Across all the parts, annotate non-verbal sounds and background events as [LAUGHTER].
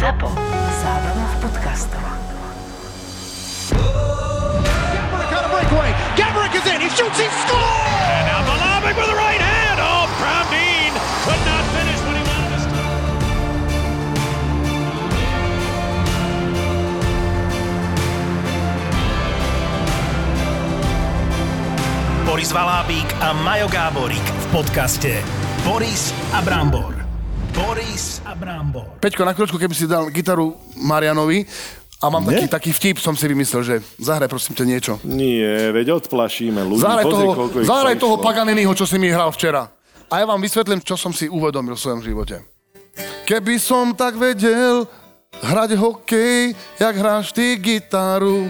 ZAPO. Zábrná v podcastov. Gabrick is in. He shoots. He scores. And now Malavik with the right hand. Oh, Browdine could not finish what he wanted to. Boris Valábík a Majo Gáborík v podcaste Boris a Brambor. Boris a Brambor. Peťko, na chvíľočku, keby si dal gitaru Marianovi a mám taký, Nie? taký vtip, som si vymyslel, že zahraj prosím ťa niečo. Nie, veď odplašíme ľudí. Zahraj Pozri, toho, zahraj toho Paganiniho, čo si mi hral včera. A ja vám vysvetlím, čo som si uvedomil v svojom živote. Keby som tak vedel hrať hokej, jak hráš ty gitaru,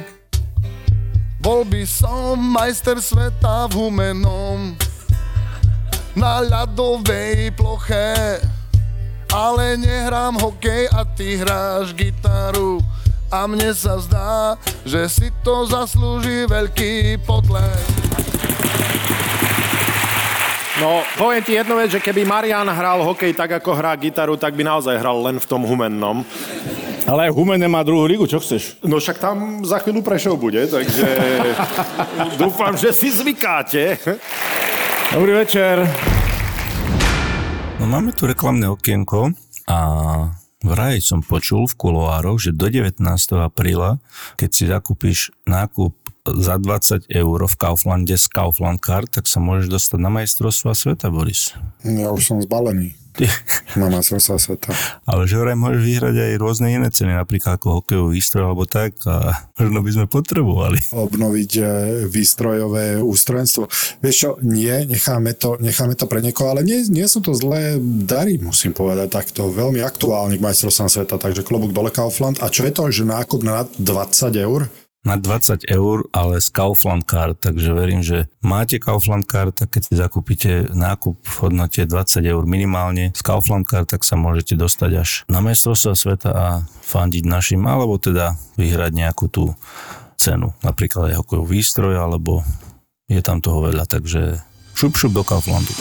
bol by som majster sveta v humenom na ľadovej ploche. Ale nehrám hokej a ty hráš gitaru a mne sa zdá, že si to zaslúži veľký potlesk. No, poviem ti jednu vec, že keby Marian hral hokej tak, ako hrá gitaru, tak by naozaj hral len v tom humennom. Ale aj Humene má druhú ligu, čo chceš? No však tam za chvíľu Prešov bude, takže [LAUGHS] dúfam, že si zvykáte. Dobrý večer. No máme tu reklamné okienko a vraj som počul v kuloároch, že do 19. apríla, keď si zakúpiš nákup za 20 eur v Kauflande z Kaufland Card, tak sa môžeš dostať na majstrovstvá sveta, Boris. Ja už som zbalený [LAUGHS] na majstrovstvá sveta. Ale že vraj môžeš vyhrať aj rôzne iné ceny, napríklad ako hokejový výstroj alebo tak a možno by sme potrebovali. Obnoviť e, výstrojové ústrojenstvo. Vieš čo, nie, necháme to, necháme to pre niekoho, ale nie, nie sú to zlé dary, musím povedať takto. Veľmi aktuálny k majstrovstvám sveta, takže klobúk dole Kaufland. A čo je to, že nákup na 20 eur? Na 20 eur, ale z Kaufland Card, takže verím, že máte Kaufland Card, tak keď si zakúpite nákup v hodnote 20 eur minimálne z Kaufland Card, tak sa môžete dostať až na mestrovstva sveta a fandiť našim, alebo teda vyhrať nejakú tú cenu, napríklad aj hokejový výstroj, alebo je tam toho veľa, takže šup šup do Kauflandu.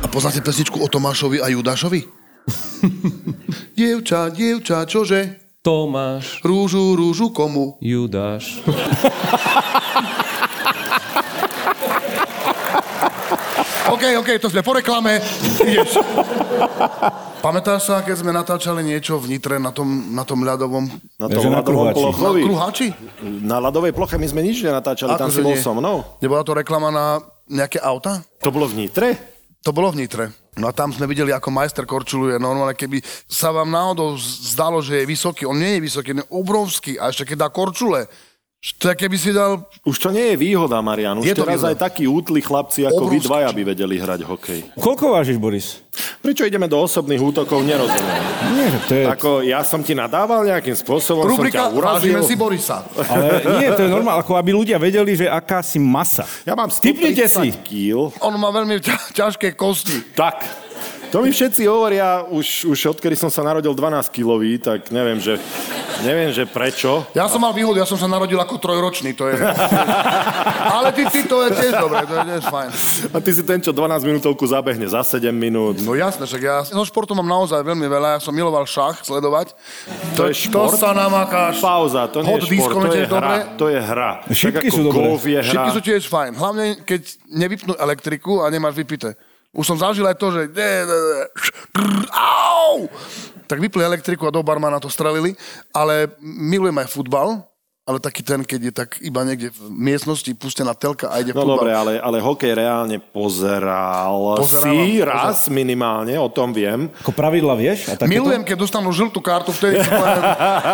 A poznáte pesničku o Tomášovi a Judášovi? [LAUGHS] dievča, dievča, čože? Tomáš, Rúžu, rúžu komu? Judáš. OK, OK, to sme po reklame. Ideš. Pamätáš sa, keď sme natáčali niečo v Nitre na tom, na tom ľadovom Na tom na ľadovom kruhači. plochovi. kruháči? Na ľadovej ploche my sme nič nenatáčali, tam Akože si bol nie. so mnou. Nebola to reklama na nejaké auta? To bolo v Nitre? To bolo v Nitre. No a tam sme videli, ako majster korčuluje. Normálne, keby sa vám náhodou zdalo, že je vysoký, on nie je vysoký, on je obrovský. A ešte keď dá korčule, je keby si dal... Už to nie je výhoda, Marian. Už Je to teraz výhoda. aj takí útli chlapci ako vy Obrovský. dvaja by vedeli hrať hokej. Koľko vážiš, Boris? Prečo ideme do osobných útokov, nerozumiem. Nie, to je... Ako ja som ti nadával nejakým spôsobom, Rubrika som ťa urazil. Vážime si Borisa. Ale nie, to je normálne, ako aby ľudia vedeli, že aká si masa. Ja mám Tipnite si. 130 kg. On má veľmi ťa- ťažké kosti. Tak. To mi všetci hovoria, už, už odkedy som sa narodil 12 kilový, tak neviem, že, neviem, že prečo. Ja som mal výhodu, ja som sa narodil ako trojročný, to je... [LAUGHS] Ale ty, ty to je tiež dobré, to je tiež fajn. A ty si ten, čo 12 minútovku zabehne za 7 minút. No jasné, však ja so športom mám naozaj veľmi veľa, ja som miloval šach sledovať. To je šport? To sa namakáš. Pauza, to nie Hot je šport, to je hra. dobre. To je hra. Šipky sú dobré. golf je hra. Šipky sú tiež fajn. Hlavne, keď nevypnú elektriku a nemáš vypité. Už som zažil aj to, že... Tak vypli elektriku a do barmana to strelili. Ale milujem aj futbal. Ale taký ten, keď je tak iba niekde v miestnosti pustená telka a ide No futbal. dobre, ale, ale hokej reálne pozeral Pozerávam, si raz minimálne, o tom viem. Ako pravidla vieš? A takéto? Milujem, keď dostanú žltú kartu, vtedy si poviem,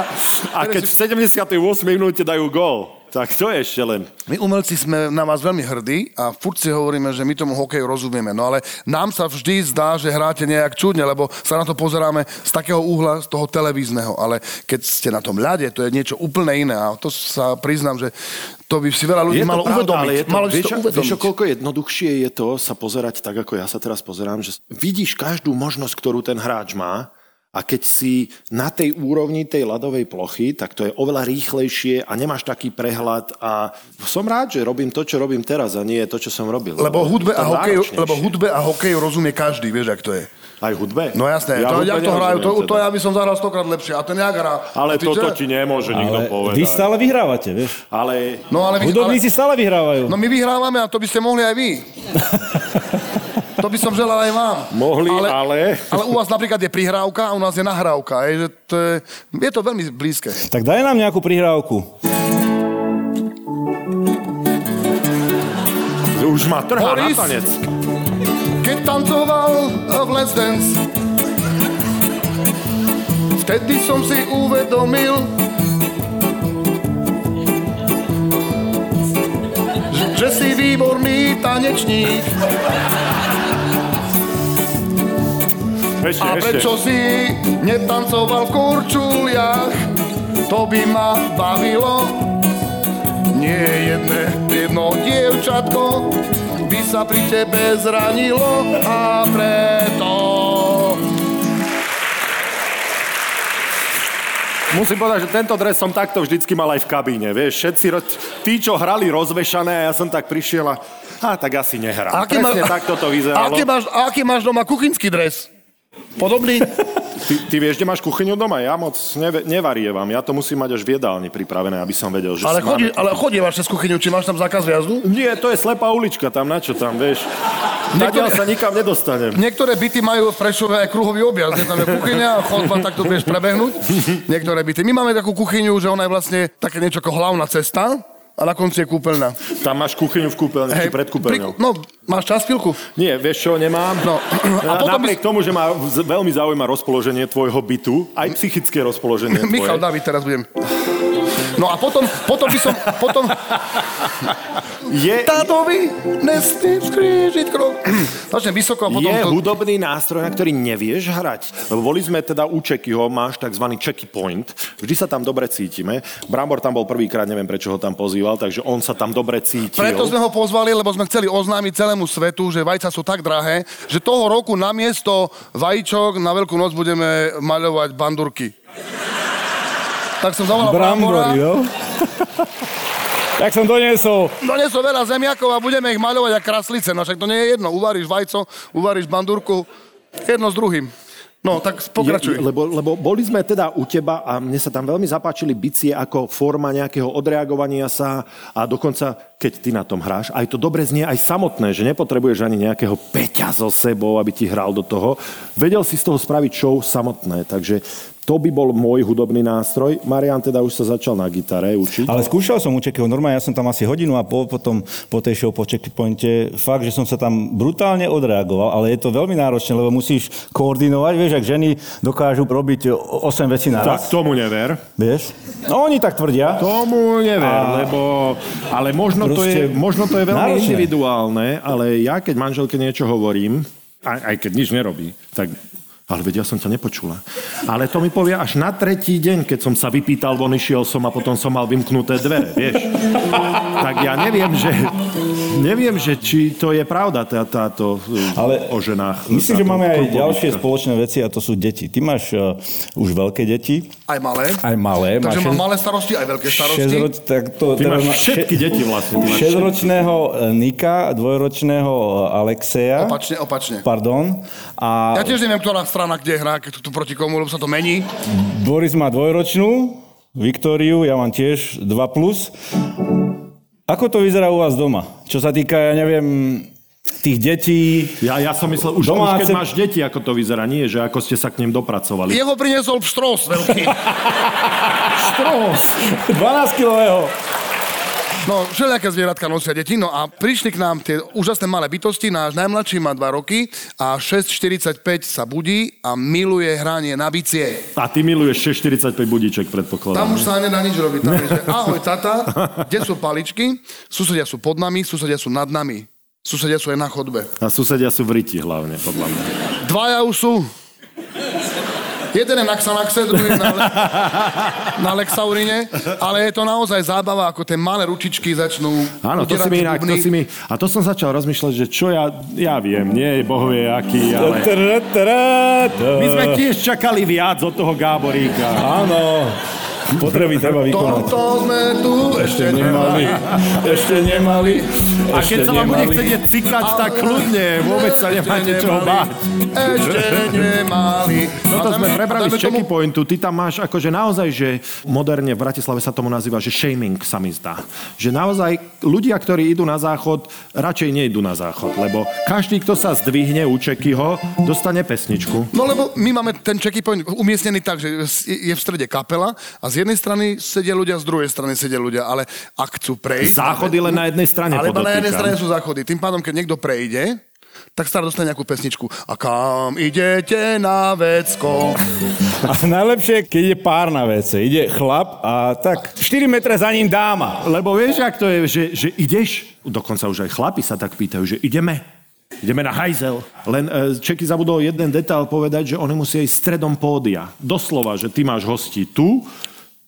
[LAUGHS] A keď v 78. minúte dajú gól, tak to je ešte len. My umelci sme na vás veľmi hrdí a furt si hovoríme, že my tomu hokeju rozumieme. No ale nám sa vždy zdá, že hráte nejak čudne, lebo sa na to pozeráme z takého uhla, z toho televízneho. Ale keď ste na tom ľade, to je niečo úplne iné. A to sa priznám, že to by si veľa ľudí malo pravda, uvedomiť. ale je to, malo vieš, to vieš, uvedomiť. koľko jednoduchšie je to sa pozerať tak, ako ja sa teraz pozerám, že vidíš každú možnosť, ktorú ten hráč má a keď si na tej úrovni tej ľadovej plochy, tak to je oveľa rýchlejšie a nemáš taký prehľad a som rád, že robím to, čo robím teraz a nie to, čo som robil. Lebo hudbe, a hokeju, lebo hudbe a hokeju rozumie každý, vieš, ak to je. Aj hudbe? No jasné, Ja to, jak to hrajú, to, nerozumiem to teda. ja by som zahral stokrát lepšie. A ten jak hrá? Ale toto čo? ti nemôže nikto Ale povedať. vy stále vyhrávate, vieš. Ale No ale vy, ale, Hudobníci stále vyhrávajú. no my vyhrávame a to by ste mohli aj vy. [LAUGHS] to by som želal aj vám. Mohli, ale- Ale u vás napríklad je prihrávka a u nás je nahrávka. Je, to je, to veľmi blízke. Tak daj nám nejakú prihrávku. už ma trhá na Boris? tanec. Keď tancoval v Let's Dance, vtedy som si uvedomil, že- že si výborný tanečník. Ešte, A ešte. prečo si netancoval v kurčuliach? To by ma bavilo. Nie jedné, jedno dievčatko by sa pri tebe zranilo a preto... Musím povedať, že tento dres som takto vždycky mal aj v kabíne, vieš. Všetci, tí, čo hrali rozvešané a ja som tak prišiel a... A tak asi nehrám. Aký Presne má- takto to vyzeralo. Aký máš, aký máš doma kuchynský dres? Podobný? [LAUGHS] Ty, ty vieš, kde máš kuchyňu doma? Ja moc neve, nevarievam. Ja to musím mať až v jedálni pripravené, aby som vedel, že Ale, chodí, ale chodívaš cez kuchyňu, či máš tam zákaz vjazdu? Nie, to je slepá ulička, tam na čo tam, vieš. Nadiaľ sa nikam nedostanem. Niektoré byty majú v Prešove aj kruhový objazd, je tam je kuchyňa a chodba, tak tu vieš prebehnúť. Niektoré byty. My máme takú kuchyňu, že ona je vlastne také niečo ako hlavná cesta a na konci je kúpeľná. Tam máš kuchyňu v kúpeľni, či pred kúpeľňou. no, máš čas chvíľku? Nie, vieš čo, nemám. No, [CLEARS THROAT] a potom by- Napriek tomu, že ma z- veľmi zaujíma rozpoloženie tvojho bytu, aj psychické rozpoloženie Michal tvoje. David, teraz budem. No a potom, potom by som, potom... Je, Tátovi nesmím skrížiť krok. Začnem vysoko a potom... je to... hudobný nástroj, na ktorý nevieš hrať. Lebo boli sme teda u Čekyho, máš tzv. Checky Point. Vždy sa tam dobre cítime. Brambor tam bol prvýkrát, neviem prečo ho tam pozýval, takže on sa tam dobre cítil. Preto sme ho pozvali, lebo sme chceli oznámiť celému svetu, že vajca sú tak drahé, že toho roku namiesto vajíčok na Veľkú noc budeme maľovať bandurky. Tak som zavolal. Brambory, jo? tak som doniesol. Donesol veľa zemiakov a budeme ich maľovať ako kraslice. No však to nie je jedno. Uvaríš vajco, uvaríš bandurku, jedno s druhým. No, tak pokračuj. Je, lebo, lebo boli sme teda u teba a mne sa tam veľmi zapáčili bicie ako forma nejakého odreagovania sa a dokonca, keď ty na tom hráš, aj to dobre znie aj samotné, že nepotrebuješ ani nejakého peťa so sebou, aby ti hral do toho. Vedel si z toho spraviť show samotné, takže to by bol môj hudobný nástroj. Marian teda už sa začal na gitare učiť. Ale skúšal som u Čekyho, normálne ja som tam asi hodinu a pol potom po tej show po Checkpointe, fakt, že som sa tam brutálne odreagoval, ale je to veľmi náročné, lebo musíš koordinovať, vieš, ak ženy dokážu robiť 8 vecí naraz. Tak tomu never. Vieš? No oni tak tvrdia. Tomu never, A- lebo... Ale možno to, je, možno to je veľmi náročné. individuálne, ale ja keď manželke niečo hovorím, aj, aj keď nič nerobí, tak... Ale vedia, som ťa nepočula. Ale to mi povie až na tretí deň, keď som sa vypýtal, von išiel som a potom som mal vymknuté dvere, vieš. Tak ja neviem, že... Neviem, že či to je pravda, tá, táto Ale Ale o ženách. Myslím, že máme aj ďalšie spoločné veci a to sú deti. Ty máš uh, už veľké deti, Aj malé. aj malé. Takže máš mám malé starosti, aj veľké starosti. šesťroč, tak to, Ty teda máš má- všetky še- deti vlastne. Ty máš Šesťročného e, Nika, dvojročného e, Alexeja. Opačne, opačne. Pardon. A Ja tiež neviem, ktorá strana kde hrá, keď tu proti komu, lebo sa to mení. Boris má dvojročnú, Viktóriu, ja mám tiež 2+. Plus. Ako to vyzerá u vás doma? Čo sa týka, ja neviem, tých detí, Ja, ja som myslel, už, Domáce- už keď máš deti, ako to vyzerá, nie, že ako ste sa k ním dopracovali. Jeho priniesol pštros veľký. [LAUGHS] Štros, 12-kilového. No, všelijaké zvieratka nosia deti. No a prišli k nám tie úžasné malé bytosti. Náš najmladší má 2 roky a 6.45 sa budí a miluje hranie na bicie. A ty miluješ 645 budíček, predpokladám. Tam už sa nedá nič robiť. Tam je, [LAUGHS] že ahoj tata, kde sú paličky? Susedia sú pod nami, susedia sú nad nami. Susedia sú aj na chodbe. A susedia sú v riti hlavne, podľa mňa. Dvaja už sú. Jeden je na Xanaxe, druhý na, Le- [LAUGHS] na Lexaurine, ale je to naozaj zábava, ako tie malé ručičky začnú Áno, to si mi inak, to si mi... A to som začal rozmýšľať, že čo ja... Ja viem, nie je bohvie aký, ale... My sme tiež čakali viac od toho Gáboríka. Áno. Potreby treba vykonať. Toto sme tu ešte nemali. Ešte nemali. A keď sa vám bude chcieť cikať, tak kľudne, vôbec sa nemáte čoho báť. Ešte nemali. Toto A sme prebrali z Checky Pointu. Ty tam máš akože naozaj, že moderne v Bratislave sa tomu nazýva, že shaming sa mi zdá. Že naozaj ľudia, ktorí idú na záchod, radšej nejdú na záchod, lebo každý, kto sa zdvihne u Čekyho, dostane pesničku. No lebo my máme ten checky point umiestnený tak, že je v strede kapela a z jednej strany sedia ľudia, z druhej strany sedia ľudia, ale ak chcú prejsť... Záchody len na jednej strane Ale iba na jednej podotýkam. strane sú záchody. Tým pádom, keď niekto prejde, tak stále dostane nejakú pesničku. A kam idete na vecko? A najlepšie, keď je pár na WC. Ide chlap a tak 4 metre za ním dáma. Lebo vieš, ak to je, že, že ideš, dokonca už aj chlapi sa tak pýtajú, že ideme, ideme na hajzel. Len e, Čeky zabudol jeden detail povedať, že oni musia ísť stredom pódia. Doslova, že ty máš hosti tu,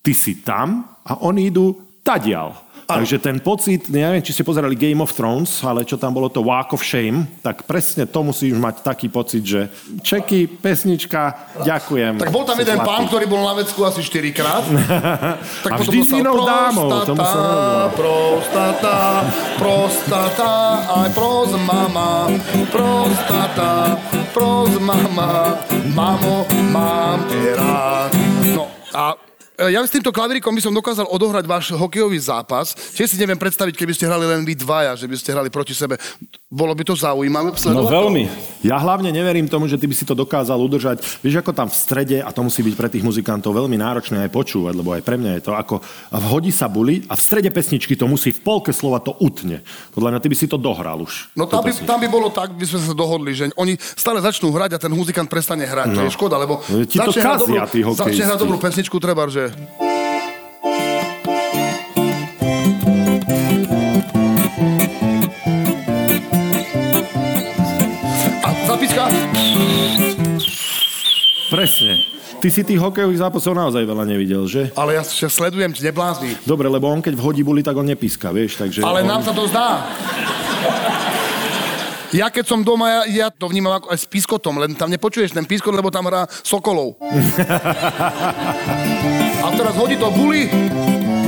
ty si tam a oni idú tadial. Takže ten pocit, neviem, či ste pozerali Game of Thrones, ale čo tam bolo to Walk of Shame, tak presne to musíš mať taký pocit, že Čeky, pesnička, ďakujem. Tak bol tam jeden zlatý. pán, ktorý bol na vecku asi 4 krát. [LAUGHS] Tak A vždy s inou dámou, tomu sa prostata, prostata, aj pros mama, prostata, pros mama, mamo, mám te rád. No a ja s týmto klavírikom by som dokázal odohrať váš hokejový zápas. Tiež si neviem predstaviť, keby ste hrali len vy dvaja, že by ste hrali proti sebe. Bolo by to zaujímavé No sledovať? to? veľmi. Ja hlavne neverím tomu, že ty by si to dokázal udržať. Vieš, ako tam v strede, a to musí byť pre tých muzikantov veľmi náročné aj počúvať, lebo aj pre mňa je to ako vhodí sa buli a v strede pesničky to musí v polke slova to utne. Podľa mňa ty by si to dohral už. No tam by, tam by bolo tak, by sme sa dohodli, že oni stále začnú hrať a ten muzikant prestane hrať. No. To je škoda, lebo No, ti to začne kazia, dobrú, začne hrať dobrú pesničku, treba, že... Presne. Ty si tých hokejových zápasov naozaj veľa nevidel, že? Ale ja sa sledujem, ti neblázni. Dobre, lebo on keď vhodí buli, tak on nepíska, vieš, takže... Ale on... nám sa to zdá. Ja keď som doma, ja, ja to vnímam ako aj s pískotom, len tam nepočuješ ten pískot, lebo tam hrá Sokolov. A teraz hodí to buli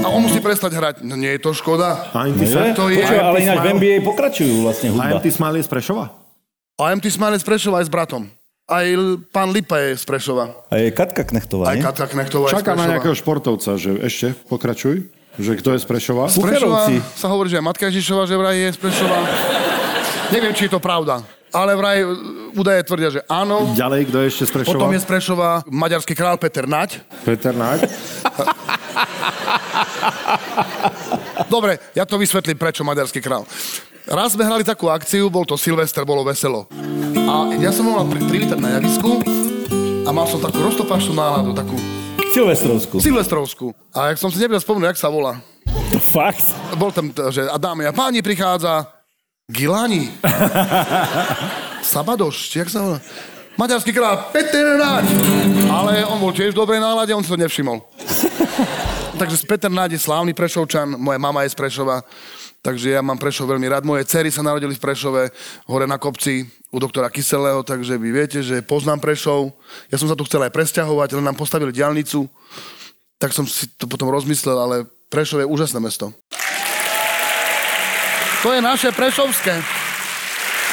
a on musí prestať hrať. No nie je to škoda. Je? sa... To je- Počuj, ale ináč v Smile. NBA pokračujú vlastne hudba. IMT Smile je z Prešova? A MT Smalec Prešova aj s bratom. Aj pán Lipa je z Prešova. A je Katka Knechtová, Aj nie? Katka Knechtová je z Čaká Prešova. na nejakého športovca, že ešte pokračuj. Že kto je z Prešova? Z Prešova Kucherovci. sa hovorí, že aj Matka Ježišova, že vraj je z Prešova. Neviem, či je to pravda. Ale vraj e, údaje tvrdia, že áno. Ďalej, kto je ešte z Prešova? Potom je z Prešova maďarský král Peter Naď. Peter Naď. Dobre, ja to vysvetlím, prečo maďarský král. Raz sme hrali takú akciu, bol to Silvester, bolo veselo. A ja som mal pri, privítať na javisku a mal som takú roztopašnú náladu, takú Silvestrovskú. silvestrovskú. A jak som si nevedel spomenúť, jak sa volá. Fakt? Bol tam, že a dámy a páni prichádza Gilani. [LAUGHS] Sabadoš, či jak sa volá? Maďarský král Peter Naď. Ale on bol tiež v dobrej nálade, on si to nevšimol. [LAUGHS] Takže Peter Naď je slávny Prešovčan, moja mama je z Prešova. Takže ja mám Prešov veľmi rád. Moje cery sa narodili v Prešove, hore na kopci, u doktora Kyselého, takže vy viete, že poznám Prešov. Ja som sa tu chcel aj presťahovať, len nám postavili diálnicu. Tak som si to potom rozmyslel, ale Prešov je úžasné mesto. To je naše Prešovské.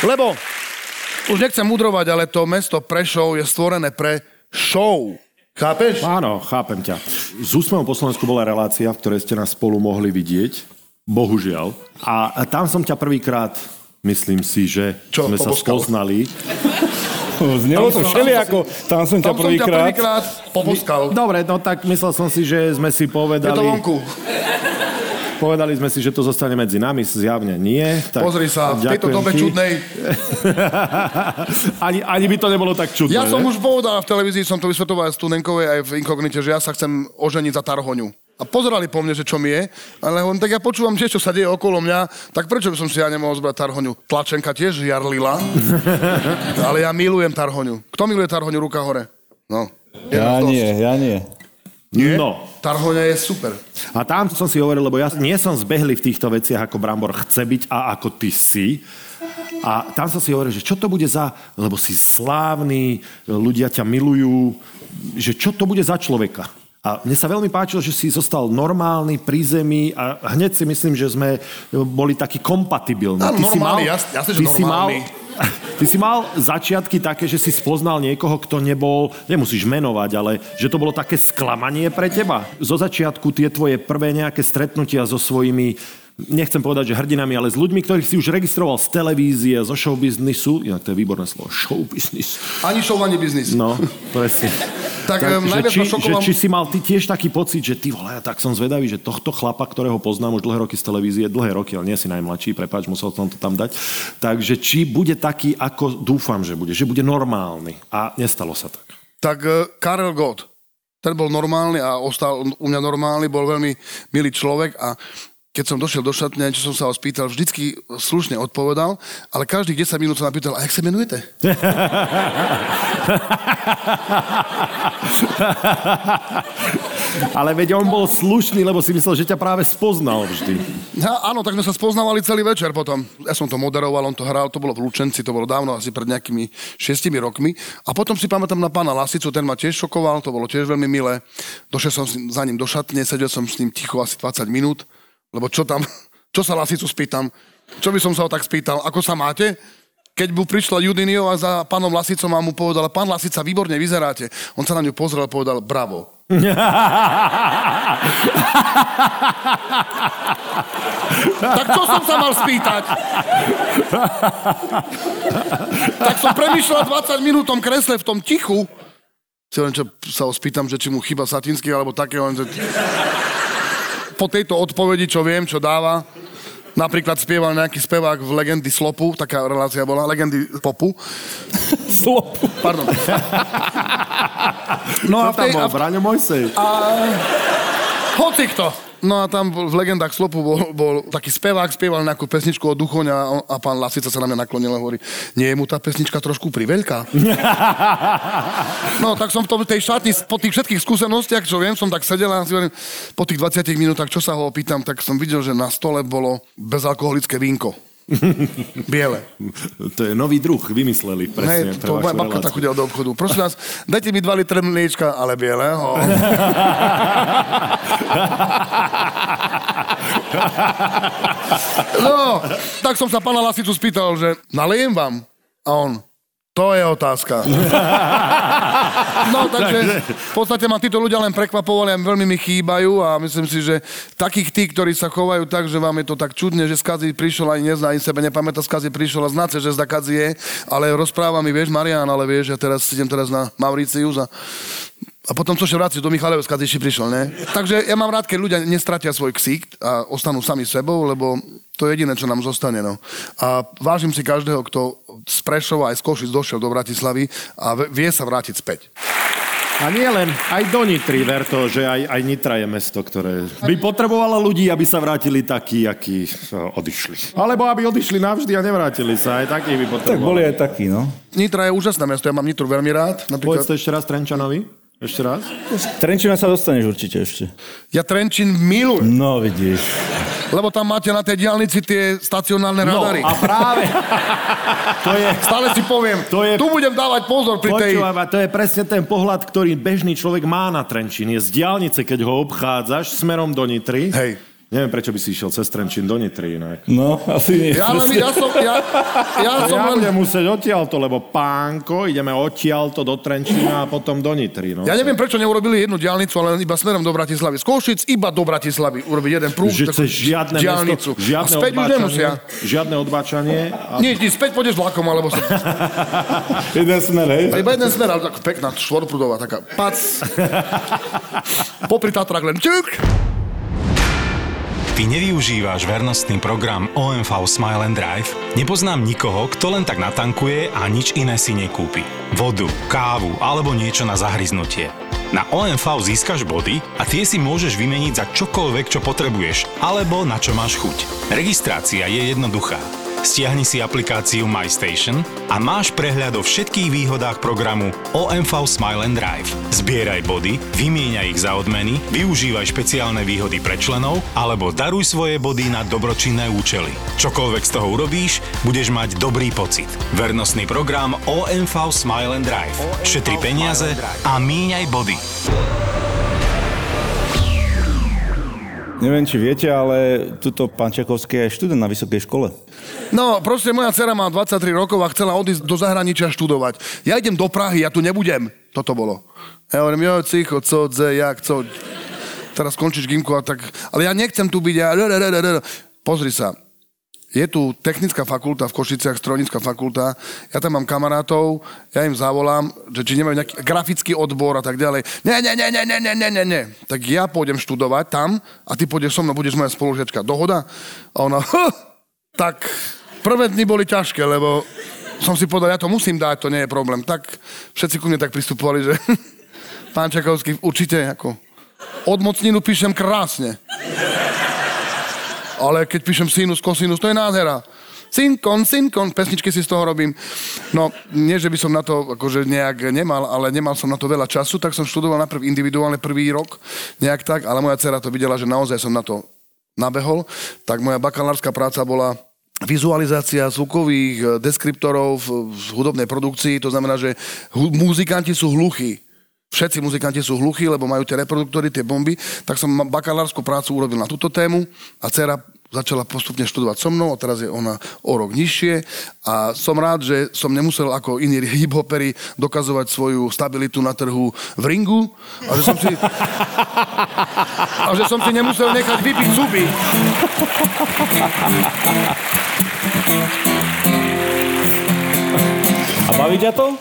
Lebo, už nechcem mudrovať, ale to mesto Prešov je stvorené pre show. Chápeš? Áno, chápem ťa. Z úsmevom po Slovensku bola relácia, v ktorej ste nás spolu mohli vidieť. Bohužiaľ. A, tam som ťa prvýkrát, myslím si, že Čo, sme sa poboskal? spoznali. [LAUGHS] Znelo to všelijako. Tam som ťa Tam som ťa prvýkrát... prvýkrát poboskal. Dobre, no tak myslel som si, že sme si Je to povedali... vonku. Povedali sme si, že to zostane medzi nami, zjavne nie. Tak Pozri sa, v tejto ďakujem dobe ti. čudnej. [LAUGHS] ani, ani by to nebolo tak čudné. Ja som ne? už povedal v televízii, som to vysvetoval aj Studenkovej, aj v Inkognite, že ja sa chcem oženiť za Tarhoňu. A pozerali po mne, že čo mi je, ale on, tak ja počúvam tiež, čo sa deje okolo mňa, tak prečo by som si ja nemohol zbrať Tarhoňu? Tlačenka tiež jarlila, [LAUGHS] ale ja milujem Tarhoňu. Kto miluje Tarhoňu? Ruka hore. No. Ja nie, ja nie. Nie? No. Tarhoňa je super. A tam som si hovoril, lebo ja nie som zbehli v týchto veciach, ako Brambor chce byť a ako ty si. A tam som si hovoril, že čo to bude za... Lebo si slávny, ľudia ťa milujú, že čo to bude za človeka. A mne sa veľmi páčilo, že si zostal normálny pri zemi a hneď si myslím, že sme boli takí kompatibilní. Áno, Ty si normálny, jasne- jasne, že ty si mal, normálny. [LAUGHS] ty si mal začiatky také, že si spoznal niekoho, kto nebol, nemusíš menovať, ale že to bolo také sklamanie pre teba. Zo začiatku tie tvoje prvé nejaké stretnutia so svojimi nechcem povedať, že hrdinami, ale s ľuďmi, ktorých si už registroval z televízie, zo showbiznisu, inak to je výborné slovo, showbiznis. Ani show, ani biznis. No, presne. [LAUGHS] Tak, em, že, najviac či, že či si mal ty tiež taký pocit, že ty vole, tak som zvedavý, že tohto chlapa, ktorého poznám už dlhé roky z televízie, dlhé roky, ale nie si najmladší, prepáč, musel som to tam dať. Takže či bude taký, ako dúfam, že bude, že bude normálny. A nestalo sa tak. Tak eh, Karel Gott, ten bol normálny a ostal u mňa normálny, bol veľmi milý človek a keď som došiel do šatne, čo som sa ho spýtal, vždycky slušne odpovedal, ale každých 10 minút sa ma pýtal, a jak sa menujete? [LAUGHS] Ale veď on bol slušný, lebo si myslel, že ťa práve spoznal vždy. Ja, áno, tak sme sa spoznávali celý večer potom. Ja som to moderoval, on to hral, to bolo v Lučenci, to bolo dávno, asi pred nejakými šiestimi rokmi. A potom si pamätám na pána Lasicu, ten ma tiež šokoval, to bolo tiež veľmi milé. Došiel som za ním do šatne, sedel som s ním ticho asi 20 minút, lebo čo tam, [LAUGHS] čo sa Lasicu spýtam? Čo by som sa ho tak spýtal? Ako sa máte? Keď mu prišla Judiniová za pánom Lasicom a mu povedala, pán Lasica, výborne vyzeráte. On sa na ňu pozrel a povedal, bravo. [LAUGHS] tak čo som sa mal spýtať? tak som premyšľal 20 minút v tom kresle, v tom tichu. Si len čo sa ho spýtam, že či mu chyba Satinský alebo také, len, že... Po tejto odpovedi, čo viem, čo dáva, napríklad spieval nejaký spevák v Legendy Slopu, taká relácia bola, Legendy Popu. [LAUGHS] Slopu. Pardon. No a v tam tej- bol a v- Braňo Mojsej. Hoci kto. No a tam v legendách Slopu bol, bol taký spevák, spieval nejakú pesničku o Duchoňa a, a pán Lasica sa na mňa naklonil a hovorí, nie je mu tá pesnička trošku priveľká? [LAUGHS] no tak som v tom, tej šatni, po tých všetkých skúsenostiach, čo viem, som tak sedel a si hovorím, po tých 20 minútach, čo sa ho opýtam, tak som videl, že na stole bolo bezalkoholické vínko. Biele. To je nový druh, vymysleli presne Hej, to moja babka tak chodila do obchodu. Prosím vás, dajte mi 2 litre mliečka, ale bieleho. [LAUGHS] No, tak som sa pána Lasicu spýtal, že nalejem vám? A on, to je otázka. [LAUGHS] No, takže v podstate ma títo ľudia len prekvapovali a veľmi mi chýbajú a myslím si, že takých tí, ktorí sa chovajú tak, že vám je to tak čudne, že skazí prišiel aj nezná, ani sebe nepamätá, skazí prišiel a znáce, že zda je, ale rozpráva mi, vieš, Marian, ale vieš, ja teraz idem teraz na Mauricius a a potom čo sa vráci do Michalovska, ty si prišiel, ne? Takže ja mám rád, keď ľudia nestratia svoj ksík a ostanú sami sebou, lebo to je jediné, čo nám zostane, no. A vážim si každého, kto z Prešova aj z Košic došiel do Bratislavy a vie sa vrátiť späť. A nie len, aj do Nitry, ver to, že aj, aj Nitra je mesto, ktoré by potrebovalo ľudí, aby sa vrátili takí, akí odišli. Alebo aby odišli navždy a nevrátili sa, aj takí by Tak potrebovali. boli aj takí, no. Nitra je úžasné mesto, ja mám Nitru veľmi rád. Povedz Napríklad, to ešte raz Trenčanovi. Ešte raz. Trenčina sa dostaneš určite ešte. ja Trenčín milujem, No, vidíš. lebo tam máte na tej diálnici tie stacionálne radary. No a práve, [LAUGHS] to je, Stále si poviem, To je- tu budem dávať pozor pri tej... Počúvaj, ma, to je presne ten pohľad, ktorý bežný človek má na Trenčín. Je z diálnice, keď ho obchádzaš smerom do Nitry. Hej. Neviem, prečo by si išiel cez Trenčín do Nitry inak. No, asi nie. Ja, len, ja som, ja, ja som Ja len... budem musieť odtiaľto, lebo pánko, ideme odtiaľto do Trenčína a potom do Nitry. No. Ja neviem, prečo neurobili jednu diálnicu, ale iba smerom do Bratislavy. Z Košic iba do Bratislavy urobiť jeden prúh. že takú žiadne diálnicu. mesto, žiadne a späť už odbáčanie, nemusia. žiadne odbáčanie. A... Nie, ty späť pôjdeš vlakom, alebo sa... [LAUGHS] Jeden smer, hej? A iba jeden smer, ale tak pekná, štvorprúdová, taká pac. [LAUGHS] Popri Tatrách len čuk. Ty nevyužíváš vernostný program OMV Smile and Drive? Nepoznám nikoho, kto len tak natankuje a nič iné si nekúpi. Vodu, kávu alebo niečo na zahryznutie. Na OMV získaš body a tie si môžeš vymeniť za čokoľvek, čo potrebuješ, alebo na čo máš chuť. Registrácia je jednoduchá. Stiahni si aplikáciu MyStation a máš prehľad o všetkých výhodách programu OMV Smile and Drive. Zbieraj body, vymieňaj ich za odmeny, využívaj špeciálne výhody pre členov alebo daruj svoje body na dobročinné účely. Čokoľvek z toho urobíš, budeš mať dobrý pocit. Vernostný program OMV Smile and Drive. Šetri peniaze a míňaj body. Neviem, či viete, ale tuto pán Čakovský je študent na vysokej škole. No, proste moja dcera má 23 rokov a chcela odísť do zahraničia študovať. Ja idem do Prahy, ja tu nebudem. Toto bolo. Ja hovorím, jo, cicho, co, dze, jak, co. Teraz skončíš gimku a tak... Ale ja nechcem tu byť, ja... Pozri sa, je tu technická fakulta v Košiciach, strojnícka fakulta, ja tam mám kamarátov, ja im zavolám, že či nemajú nejaký grafický odbor a tak ďalej. Nie, nie, nie, nie, nie, nie, nie, nie, nie. Tak ja pôjdem študovať tam a ty pôjdeš so mnou, budeš moja spolužiačka. Dohoda? A ona, [LAUGHS] tak prvé dny boli ťažké, lebo som si povedal, ja to musím dať, to nie je problém. Tak všetci ku mne tak pristupovali, že [LAUGHS] pán Čakovský určite ako odmocninu píšem krásne ale keď píšem sinus, kosinus, to je nádhera. Synkon, synkon, pesničky si z toho robím. No, nie, že by som na to akože nejak nemal, ale nemal som na to veľa času, tak som študoval najprv individuálne prvý rok, nejak tak, ale moja dcera to videla, že naozaj som na to nabehol, tak moja bakalárska práca bola vizualizácia zvukových eh, deskriptorov v, hudobnej produkcii, to znamená, že hu- muzikanti sú hluchí. Všetci muzikanti sú hluchí, lebo majú tie reproduktory, tie bomby, tak som bakalárskú prácu urobil na túto tému a dcera začala postupne študovať so mnou a teraz je ona o rok nižšie a som rád, že som nemusel ako iní [LAUGHS] hiphopery dokazovať svoju stabilitu na trhu v ringu a že som si, a že som si nemusel nechať vypiť zuby. A baví ťa to?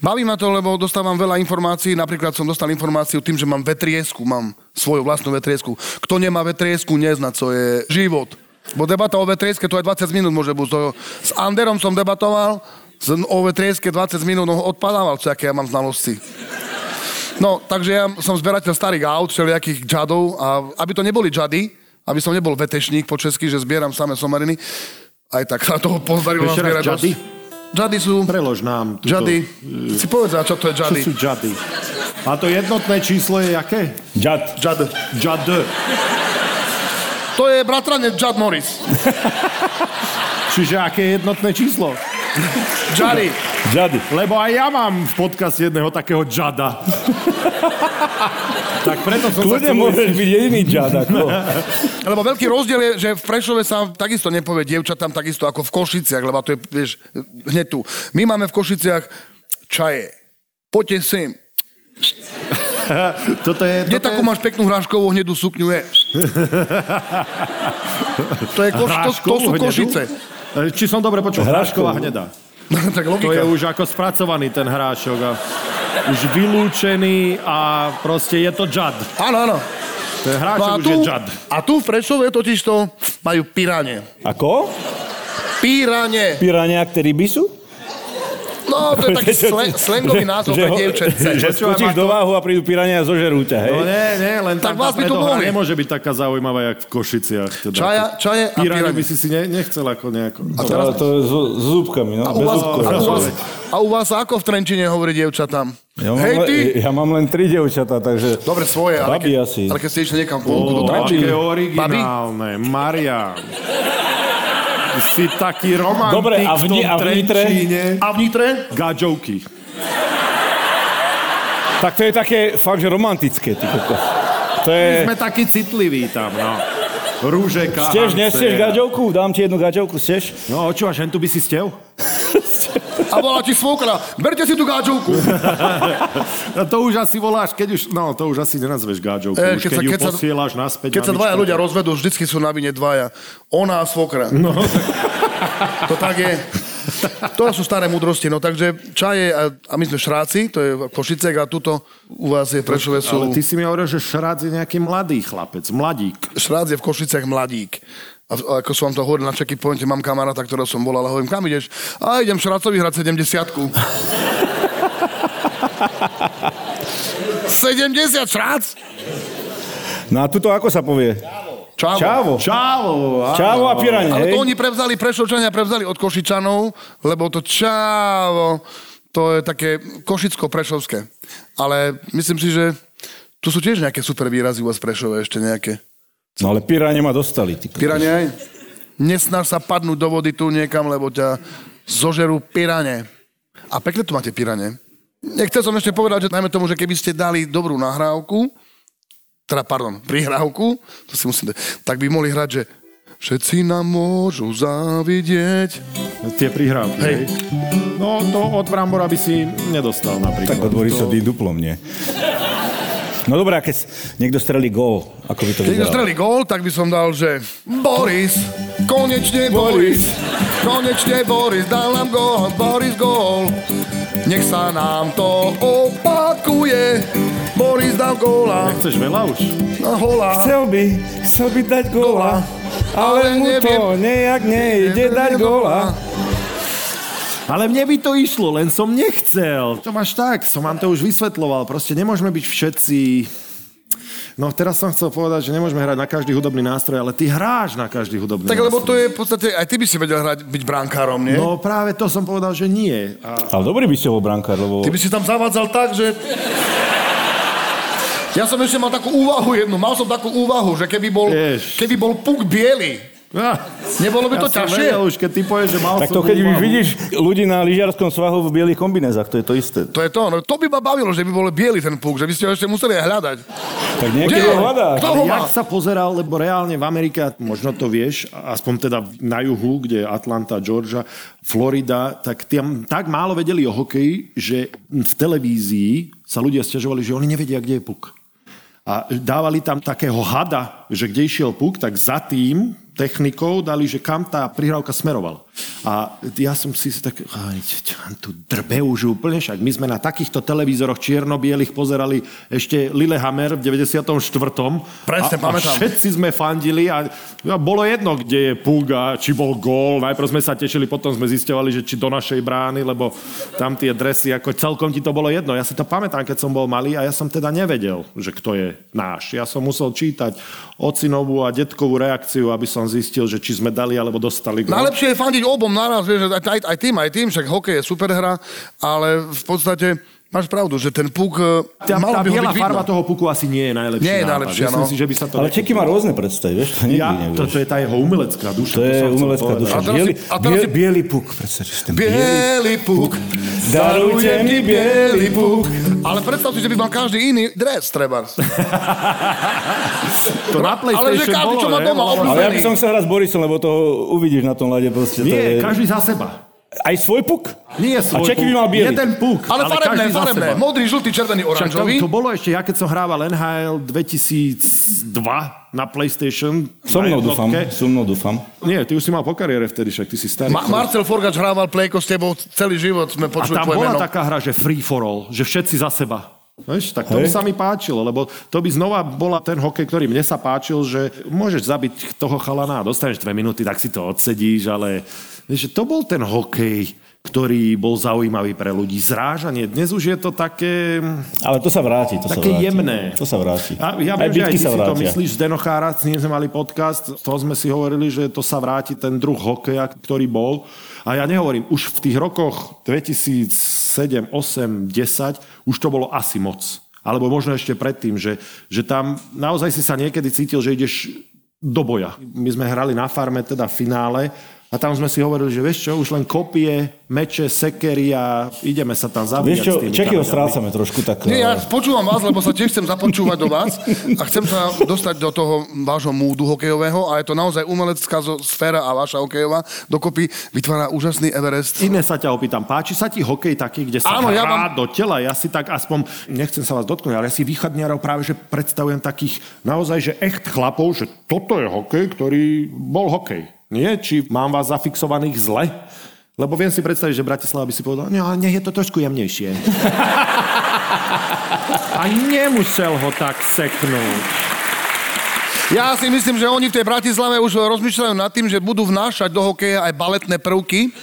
Baví ma to, lebo dostávam veľa informácií. Napríklad som dostal informáciu tým, že mám vetriesku, mám svoju vlastnú vetriesku. Kto nemá vetriesku, nezná, co je život. Bo debata o vetrieske, to aj 20 minút môže byť. S Anderom som debatoval, o vetrieske 20 minút, odpadával, čo aké ja mám znalosti. No, takže ja som zberateľ starých aut, všelijakých džadov a aby to neboli džady, aby som nebol vetešník po česky, že zbieram samé somariny, aj tak sa toho pozdarilo Ešte raz, nazbierať džady? Džady sú... Prelož nám. Túto, Džady. Si povedz, čo to je Čo džady. sú džady? A to jednotné číslo je jaké? Džad. Džad. Džad. To je bratranec Judd Morris. [LAUGHS] Čiže aké je jednotné číslo? Džady. Džady. Lebo aj ja mám v podcaste jedného takého džada. [LAUGHS] tak preto som Kľudne sa môžeš byť jediný. Ako. [LAUGHS] Lebo veľký rozdiel je, že v Prešove sa takisto nepovie dievčatám takisto ako v Košiciach, lebo to je, vieš, hneď tu. My máme v Košiciach čaje. Poďte sem. [LAUGHS] Toto je... Kde toto takú je... máš peknú hráškovú hnedú sukňu je? To, je koš, to, to sú hnedu? Košice. E, Či som dobre počul? Hrášková hneda. [LAUGHS] tak To logika. je už ako spracovaný ten hrášok a už vylúčený a proste je to džad. Áno, áno. Ten hrášok No a už tu, je džad. a tu v Prešove totiž to majú piranie. Ako? Piranie. Pirania, ktorí by sú? No, to je taký [LAUGHS] sle, slangový názov pre dievčence. Že skočíš do váhu a prídu pirania a zožerú ťa, hej? No nie, nie, len Tak vás by to predohra mohli. nemôže byť taká zaujímavá, jak v Košiciach. Teda. Čaja, čaje a Piráňu by si si ne, nechcel ako nejako... A teraz to je s, zúbkami, no. A Bez u, vás, zúbkov. a, u vás, a u vás ako v Trenčine hovorí dievčatám? Ja mám, Hej le- ty! ja mám len tri dievčatá, takže... Dobre, svoje, ale, Babi keď, asi. ale keď ste išli niekam vonku do Trenčína. aké originálne. Marian. Si taký romantik Dobre, a v v tom ni- a v Nitre? Trenčíne. A v Nitre? Gadžovky. Tak to je také fakt, že romantické, ty. To My je... sme takí citliví tam, no. Rúže, kahance. Stiež, nestieš gaďovku? Dám ti jednu gaďovku, stiež? No, očúvaš, hen tu by si stev? [LAUGHS] A volá ti svokra, berte si tú gáčovku. [LAUGHS] No to už asi voláš, keď už... No, to už asi nenazveš gáďovku. E, už keď keď, sa- ju keď sa- posielaš naspäť Keď sa dvaja ľudia rozvedú, vždycky sú na vine dvaja. Ona a svokra. No. To tak je. [LAUGHS] To sú staré múdrosti, no takže čaje a, a my sme šráci, to je Košicek a tuto u vás je Prešove sú... Ale ty si mi hovoril, že Šrác je nejaký mladý chlapec, mladík. Šrác je v Košiciach mladík. A, a ako som vám to hovoril na Checky Pointe, mám kamaráta, ktorého som volal a hovorím, kam ideš? A idem Šrácovi hrať 70 70 [LAUGHS] Šrác? No a tuto ako sa povie? Čavo. Čavo. Čavo! áno. Čavo a piranie, Ale hej? to oni prevzali, Prešovčania prevzali od Košičanov, lebo to čávo, to je také košicko-prešovské. Ale myslím si, že tu sú tiež nejaké super výrazy u vás v Prešove, ešte nejaké. No ale piranie ma dostali, ty. Piranie aj? Nesnaž sa padnúť do vody tu niekam, lebo ťa zožerú pirane. A pekne tu máte pirane. Nechcel som ešte povedať, že najmä tomu, že keby ste dali dobrú nahrávku, teda pardon, prihrávku, to si musím, tak by mohli hrať, že všetci nám môžu závidieť. Tie prihrávky, Hej. hej. No to od Brambora by si nedostal napríklad. Tak od Borisa to... duplom, nie? No dobré, a keď niekto strelí gól, ako by to Keď vyzeralo? strelí gól, tak by som dal, že Boris, konečne Boris, konečne Boris, dal nám gól, Boris gól. Nech sa nám to opakuje, Boris dal góla. Chceš veľa už? Na hola. Chcel by, chcel by dať góla, ale mu to nejak nejde dať góla. Ale mne by to išlo, len som nechcel. To máš tak, som vám to už vysvetloval. Proste nemôžeme byť všetci... No teraz som chcel povedať, že nemôžeme hrať na každý hudobný nástroj, ale ty hráš na každý hudobný Tak nástroj. lebo to je v podstate, aj ty by si vedel hrať, byť brankárom, nie? No práve to som povedal, že nie. A... Ale dobrý by ste bol brankár, lebo... Ty by si tam zavádzal tak, že... Ja som ešte mal takú úvahu jednu, mal som takú úvahu, že keby bol, Vieš. keby bol puk biely, Ah, nebolo by to ja ťažšie? vedel už, keď ty povieš, že mal Tak to keď úvahu. vidíš ľudí na lyžiarskom svahu v bielých kombinézach, to je to isté. To je to, no to by ma bavilo, že by bol biely ten puk, že by ste ho ešte museli hľadať. Tak Kde? ho hľadáš. Kto ho má? jak sa pozeral, lebo reálne v Amerike, možno to vieš, aspoň teda na juhu, kde je Atlanta, Georgia, Florida, tak tam tak málo vedeli o hokeji, že v televízii sa ľudia stiažovali, že oni nevedia, kde je puk. A dávali tam takého hada, že kde išiel puk, tak za tým technikou dali, že kam tá prihrávka smerovala. A ja som si tak, tu drbe už úplne, však my sme na takýchto televízoroch čierno-bielých pozerali ešte Lillehammer v 94. Presne, a, pamätám. A všetci sme fandili a a bolo jedno, kde je puk a či bol gól. Najprv sme sa tešili, potom sme zistovali, že či do našej brány, lebo tam tie dresy, ako celkom ti to bolo jedno. Ja si to pamätám, keď som bol malý a ja som teda nevedel, že kto je náš. Ja som musel čítať ocinovú a detkovú reakciu, aby som zistil, že či sme dali alebo dostali gól. Najlepšie je fandiť obom naraz, vieš, aj, aj, aj tým, aj tým, však hokej je super hra, ale v podstate máš pravdu, že ten puk, e, Tá, malo tá by biela farba vidno. toho puku asi nie je najlepší Nie je nápad. najlepšia, Myslím no. si, že by sa to... Ale Čeky má rôzne predstavy, vieš? To Ja. To, to je tá jeho umelecká duša. To je umelecká duša. A teraz Bielý, a teraz biel, si- bielý puk, predstav si ten bielý. Bielý puk, Darujte mi bielý puk. Ale predstav si, že by mal každý iný dres, trebárs. [LAUGHS] To na Ale že PlayStation každý, čo má doma, obľúbený. Ale ja by som chcel hrať s Borisom, lebo to uvidíš na tom lade proste. Nie, každý za seba. Aj svoj puk? Nie svoj A Čeky by mal biely. Jeden puk. Ale farebné, za farebné. seba. Modrý, žltý, červený, Však to, oranžový. to bolo ešte, ja keď som hrával NHL 2002 na PlayStation. So mnou dúfam, so mnou dúfam. Nie, ty už si mal po kariére vtedy, však ty si starý. Ma- Marcel Forgač hrával plejko s tebou celý život, sme a počuli tam tvoje bola meno. taká hra, že free for all, že všetci za seba. Vieš, tak to by sa mi páčilo, lebo to by znova bola ten hokej, ktorý mne sa páčil, že môžeš zabiť toho chalana a dostaneš dve minúty, tak si to odsedíš, ale vieš, to bol ten hokej, ktorý bol zaujímavý pre ľudí. Zrážanie, dnes už je to také... Ale to sa vráti, to sa Také vráti. jemné. To sa vráti. A ja aj viem, že aj ty sa si to myslíš z Denochára, s ním sme mali podcast, z toho sme si hovorili, že to sa vráti ten druh hokeja, ktorý bol. A ja nehovorím, už v tých rokoch 2007, 8, 10 už to bolo asi moc. Alebo možno ešte predtým, že, že tam naozaj si sa niekedy cítil, že ideš do boja. My sme hrali na farme, teda finále, a tam sme si hovorili, že vieš čo, už len kopie, meče, sekery a ideme sa tam zabíjať Vieš čo, Čekyho strácame trošku tak... Nie, ja eh, počúvam vás, lebo sa tiež chcem započúvať do vás a chcem sa dostať do toho vášho múdu hokejového a je to naozaj umelecká sféra a vaša hokejová dokopy vytvára úžasný Everest. Iné sa ťa opýtam, páči sa ti hokej taký, kde sa Áno, hrá ja vám- do tela? Ja si tak aspoň, nechcem sa vás dotknúť, ale ja si východniarov práve že predstavujem takých naozaj, že echt chlapov, že toto je hokej, ktorý bol hokej. Nie? Či mám vás zafixovaných zle? Lebo viem si predstaviť, že Bratislava by si povedal, no nech je to trošku jemnejšie. [LAUGHS] A nemusel ho tak seknúť. Ja si myslím, že oni v tej Bratislave už rozmýšľajú nad tým, že budú vnášať do hokeja aj baletné prvky.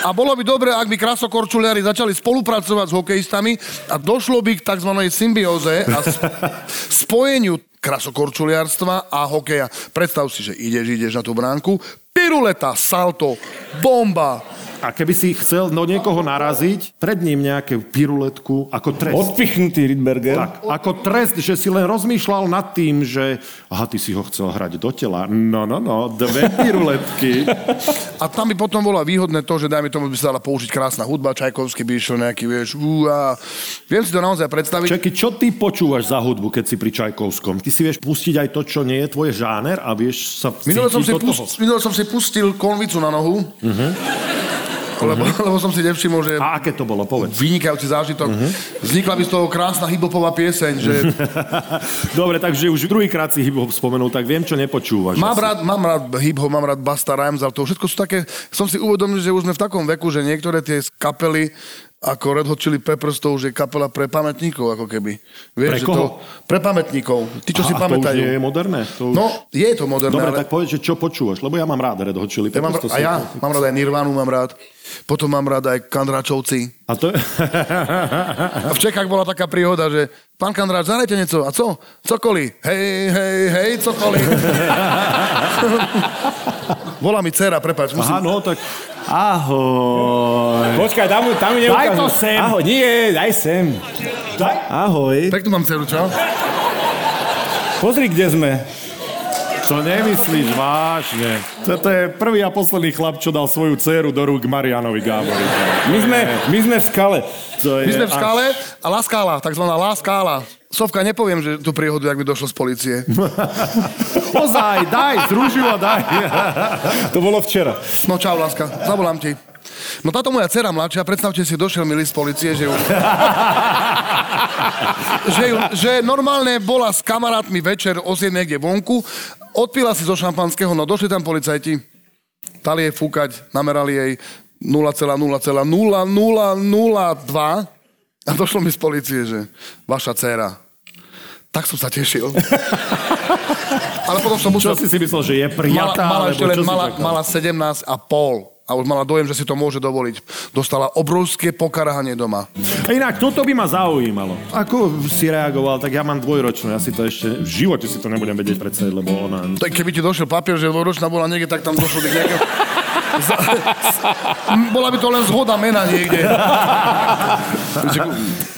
A bolo by dobre, ak by krasokorčuliari začali spolupracovať s hokejistami a došlo by k tzv. symbióze a sp- [LAUGHS] spojeniu krasokorčuliarstva a hokeja. Predstav si, že ideš, ideš na tú bránku, piruleta, salto, bomba, A keby si chcel do niekoho naraziť, pred ním nejaké piruletku ako trest. Odpichnutý Rydberger. Tak, ako trest, že si len rozmýšľal nad tým, že aha, ty si ho chcel hrať do tela. No, no, no, dve [LAUGHS] piruletky. A tam by potom bolo výhodné to, že dajme tomu by sa dala použiť krásna hudba, Čajkovský by išiel nejaký, vieš, ú, a viem si to naozaj predstaviť. Čaky, čo ty počúvaš za hudbu, keď si pri Čajkovskom? Ty si vieš pustiť aj to, čo nie je tvoj žáner a vieš sa Minule som, si cítiť do toho? pust, minule som si pustil konvicu na nohu, Mhm. Lebo, [LAUGHS] lebo som si nevšimol, že A aké to bolo, povedz. vynikajúci zážitok. Mhm. Vznikla by z toho krásna hiphopová pieseň, že [LAUGHS] Dobre, takže už druhýkrát si hip-hop spomenul, tak viem, čo nepočúvaš. mám asi. rád, mám rád hip-hop, mám rád Basta Rhymes, ale to všetko sú také, som si uvedomil, že už sme v takom veku, že niektoré tie kapely ako Red Hot Chili Peppers, to už je kapela pre pamätníkov, ako keby. Vieš, Pre že koho? To, pre pamätníkov. Tí, čo si a pamätajú. to už je moderné? To už... No, je to moderné, Dobre, ale... tak povedz, že čo počúvaš, lebo ja mám rád Red Hot Chili Ja mám, Peppers. a ja mám rád aj Nirvanu, mám rád. Potom mám rád aj Kandračovci. A to. A v Čechách bola taká príhoda, že pán Kandráč, zahrajte niečo. A co? Cokoli. Hej, hej, hej, cokoli. [LAUGHS] Volá mi dcera, prepáč, musím... Aha, no tak... Ahoj. Počkaj, tam, tam mi Daj neukážu. to sem. Ahoj, nie, daj sem. Ahoj. Peknú mám dceru, čo? Pozri, kde sme. To nemyslíš vážne. Toto je prvý a posledný chlap, čo dal svoju dceru do rúk Marianovi Gábori. My sme, my sme v skale. To je My sme v až- skále a La Skála, takzvaná La Skála. Sovka, nepoviem, že tú príhodu, jak by došlo z policie. [LAUGHS] Ozaj, daj, zružilo, daj. To bolo včera. No čau, láska, zavolám ti. No táto moja dcera mladšia, predstavte si, došiel mi list policie, že ju... [LAUGHS] že, ju, že normálne bola s kamarátmi večer o 7 niekde vonku, odpila si zo šampanského, no došli tam policajti, dali jej fúkať, namerali jej 0,0,0002 a došlo mi z policie, že vaša dcera. Tak som sa tešil. [LAUGHS] Ale potom som musel... Čo si si myslel, že je Mala, prijatá? mala alebo ešte len mala, mala 17 a pol a už mala dojem, že si to môže dovoliť. Dostala obrovské pokarhanie doma. Inak, toto by ma zaujímalo. Ako si reagoval, tak ja mám dvojročnú, ja si to ešte, v živote si to nebudem vedieť predstaviť, lebo ona... Tak keby ti došiel papier, že dvojročná bola niekde, tak tam došlo k nejakého... [LAUGHS] Bola by to len zhoda mena niekde.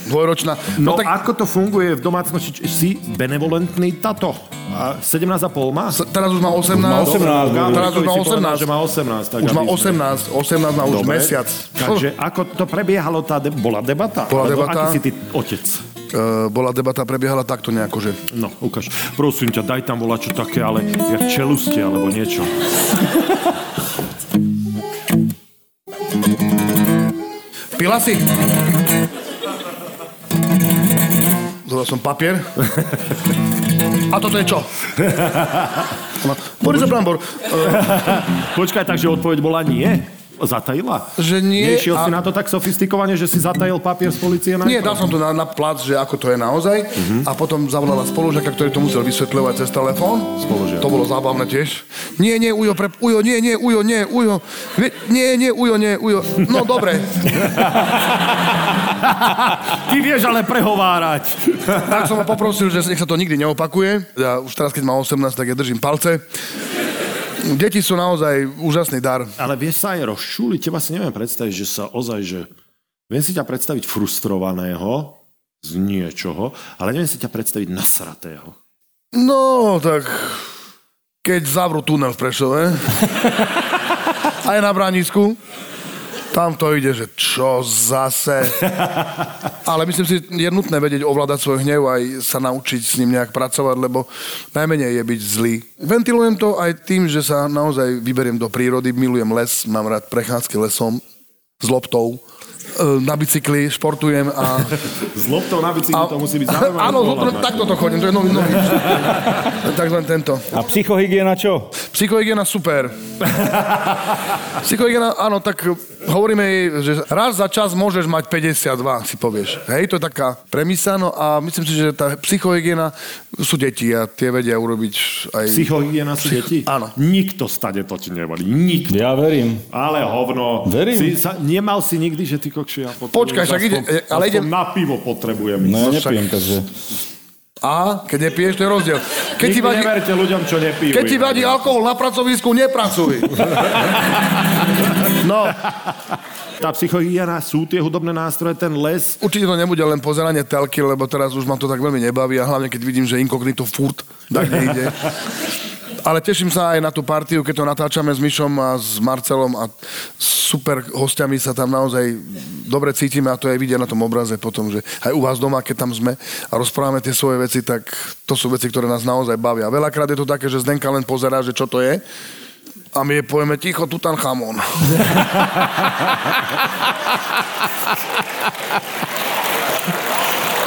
Dvojročná. No, tak tak... ako to funguje v domácnosti? Si benevolentný tato? A 17,5 má? s- teraz už má 18. Má 18, Gábor, teraz už má si povedal, 18. Že má 18. Tak Už má aby sme- 18. 18 má už Dobre. mesiac. Takže ako to prebiehalo, tá de- bola debata? Bola Alebo debata. Aký si ty otec? Uh, bola debata, prebiehala takto nejako, že... No, ukáž. Prosím ťa, daj tam volať čo také, ale jak čelustie, alebo niečo. Pila si? Dodal som papier. A toto je čo? [LAUGHS] Boris Brambor. Počkaj, takže odpoveď bola nie? Zatajila? Že nie Nešiel a- si na to tak sofistikovane, že si zatajil papier z policie? nie, najprv? dal som to na, na plac, že ako to je naozaj. A potom zavolala spolužiaka, ktorý to musel vysvetľovať cez telefón. Spolužiak. To bolo zábavné tiež. Nie, nie, Ujo, pre, Ujo, nie, nie, Ujo, nie, Ujo. Nie, nie, Ujo, nie, Ujo. No, dobre. Ty vieš ale prehovárať. Tak som ho poprosil, že nech sa to nikdy neopakuje. Ja už teraz, keď má 18, tak ja držím palce. Deti sú naozaj úžasný dar. Ale vieš sa aj rozšúliť, teba si neviem predstaviť, že sa ozaj, že... Viem si ťa predstaviť frustrovaného z niečoho, ale neviem si ťa predstaviť nasratého. No, tak keď zavrú tunel v Prešove, [LAUGHS] aj na Branisku, tam to ide, že čo zase. [LAUGHS] Ale myslím si, je nutné vedieť ovládať svoj hnev aj sa naučiť s ním nejak pracovať, lebo najmenej je byť zlý. Ventilujem to aj tým, že sa naozaj vyberiem do prírody, milujem les, mám rád prechádzky lesom s loptou, e, na bicykli, športujem a... [LAUGHS] S loptou na bicykli to musí byť zaujímavé. Áno, to. takto to chodím, to je nový, nový. [LAUGHS] tak len tento. A psychohygiena čo? Psychohygiena super. [LAUGHS] Psychohygiena, áno, tak hovoríme jej, že raz za čas môžeš mať 52, si povieš. Hej, to je taká premisa, no a myslím si, že tá psychohygiena sú deti a tie vedia urobiť aj... Psychohygiena sú Psych- deti? Áno. Nikto stade to ti nevolí. Nikto. Ja verím. Ale hovno. Verím. Si, sa, nemal si nikdy, že ty kokši, ja potrebujem... Počkaj, však ide- ale idem- na pivo potrebujem. No ja No nepijem, takže... A keď nepiješ, to je rozdiel. Keď ti Nikdy vadí, neverte ľuďom, čo nepijú. keď ti vadí alkohol na pracovisku, nepracuj. [LAUGHS] No, Tá psychohygiena sú tie hudobné nástroje, ten les. určite to nebude len pozeranie telky, lebo teraz už ma to tak veľmi nebaví a hlavne keď vidím, že inkognito furt tak nejde. [LAUGHS] Ale teším sa aj na tú partiu, keď to natáčame s Myšom a s Marcelom a super hostiami sa tam naozaj dobre cítime a to je vidieť na tom obraze potom, že aj u vás doma, keď tam sme a rozprávame tie svoje veci, tak to sú veci, ktoré nás naozaj bavia. Veľakrát je to také, že Zdenka len pozerá, že čo to je a my jej povieme ticho Tutanchamon. [LAUGHS]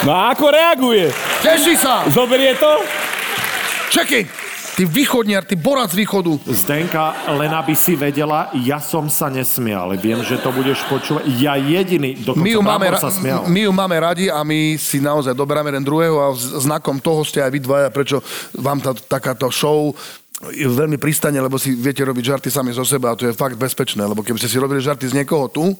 No a ako reaguje? Teší sa! Zoberie to? Čekaj! Ty východniar, ty borac východu. Zdenka, len aby si vedela, ja som sa nesmial. Viem, že to budeš počúvať. Ja jediný, dokonca My ju, máme, ra- sa smial. my ju máme radi a my si naozaj doberáme jeden druhého a znakom toho ste aj vy dvaja, prečo vám tá, takáto show veľmi pristane, lebo si viete robiť žarty sami zo seba a to je fakt bezpečné, lebo keby ste si robili žarty z niekoho tu,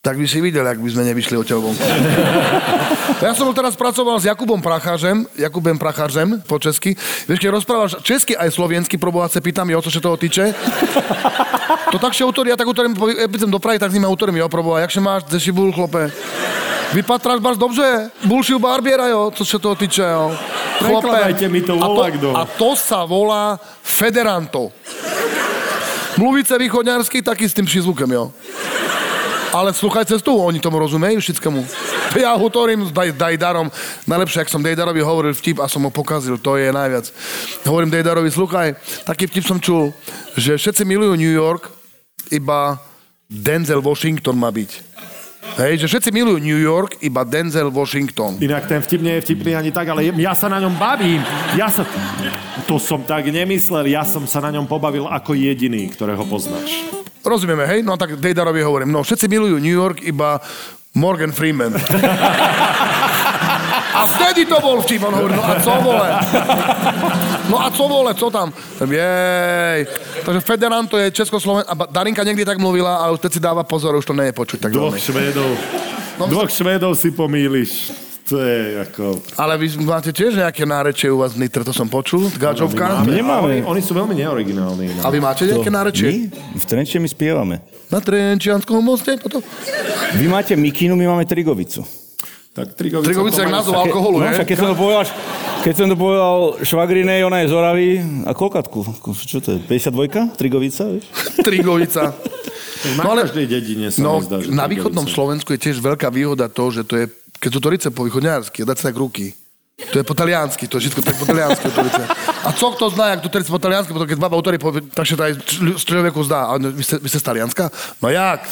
tak by si videli, ak by sme nevyšli odtiaľ vonku. [LAUGHS] Ja som teraz pracoval s Jakubom Prachářem, Jakubem Prachářem po česky. Vieš, keď rozprávaš česky aj slovensky, pro Boha se pýtam, jo, co se toho týče. To tak się autor, ja tak autorem, pýtam do Prahy, tak s nimi autorem, jo, pro Boha, jak máš, ze šibul, chlope? Vypatráš bardzo dobře, bulšiu barbiera, jo, co se toho týče, jo. Prekladajte mi to, a volá kto. a to sa volá Federanto. Mluvíce východňarsky, taký s tým šizvukem, jo. Ale sluchaj cestu, oni tomu rozumejú všetkému. Ja hovorím s Daj, Dajdarom, najlepšie, ak som Dejdarovi hovoril vtip a som ho pokazil, to je najviac. Hovorím Dejdarovi, sluchaj, taký vtip som čul, že všetci milujú New York, iba Denzel Washington má byť. Hej, že všetci milujú New York, iba Denzel Washington. Inak ten vtip nie je vtipný ani tak, ale ja sa na ňom bavím. Ja sa... To som tak nemyslel, ja som sa na ňom pobavil ako jediný, ktorého poznáš. Rozumieme, hej? No tak Dejdarovi hovorím, no všetci milujú New York, iba Morgan Freeman. A vtedy to bol vtip, on hovorí, no a co vole? No a co vole, co tam? Jej. Takže Federanto je Českosloven... A Darinka niekdy tak mluvila, ale už teď si dáva pozor, už to nie je počuť tak Dvoch veľmi. Švédov. Dvoch Švédov si pomýliš. To je ako... Ale vy máte tiež nejaké nárečie u vás v Nitre, to som počul, Gáčovka. My nemáme. Oni, oni sú veľmi neoriginálni. A vy máte nejaké nárečie? My? V Trenčine my spievame. Na Trenčianskom moste? Potom? Vy máte Mikinu, my máme Trigovicu. Tak Trigovica, Trigovica je názov alkoholu, No, však keď som to povedal, keď som to povedal Švagrinej, ona je z Oravy. A koľkatku? Čo to je? 52? Trigovica, vieš? [LAUGHS] Trigovica. Na No ale- každej dedine sa No, zdá, že na východnom Slovensku je tiež veľká výhoda to, že to je, keď sú to rice po východňarsky, dať sa tak ruky. To je po taliansky, to je všetko tak po taliansky. A co kto zná, jak to terice po taliansky, potom keď baba autory povie, tak sa to aj človeku zdá. A vy ste, vy ste z Talianska? No jak?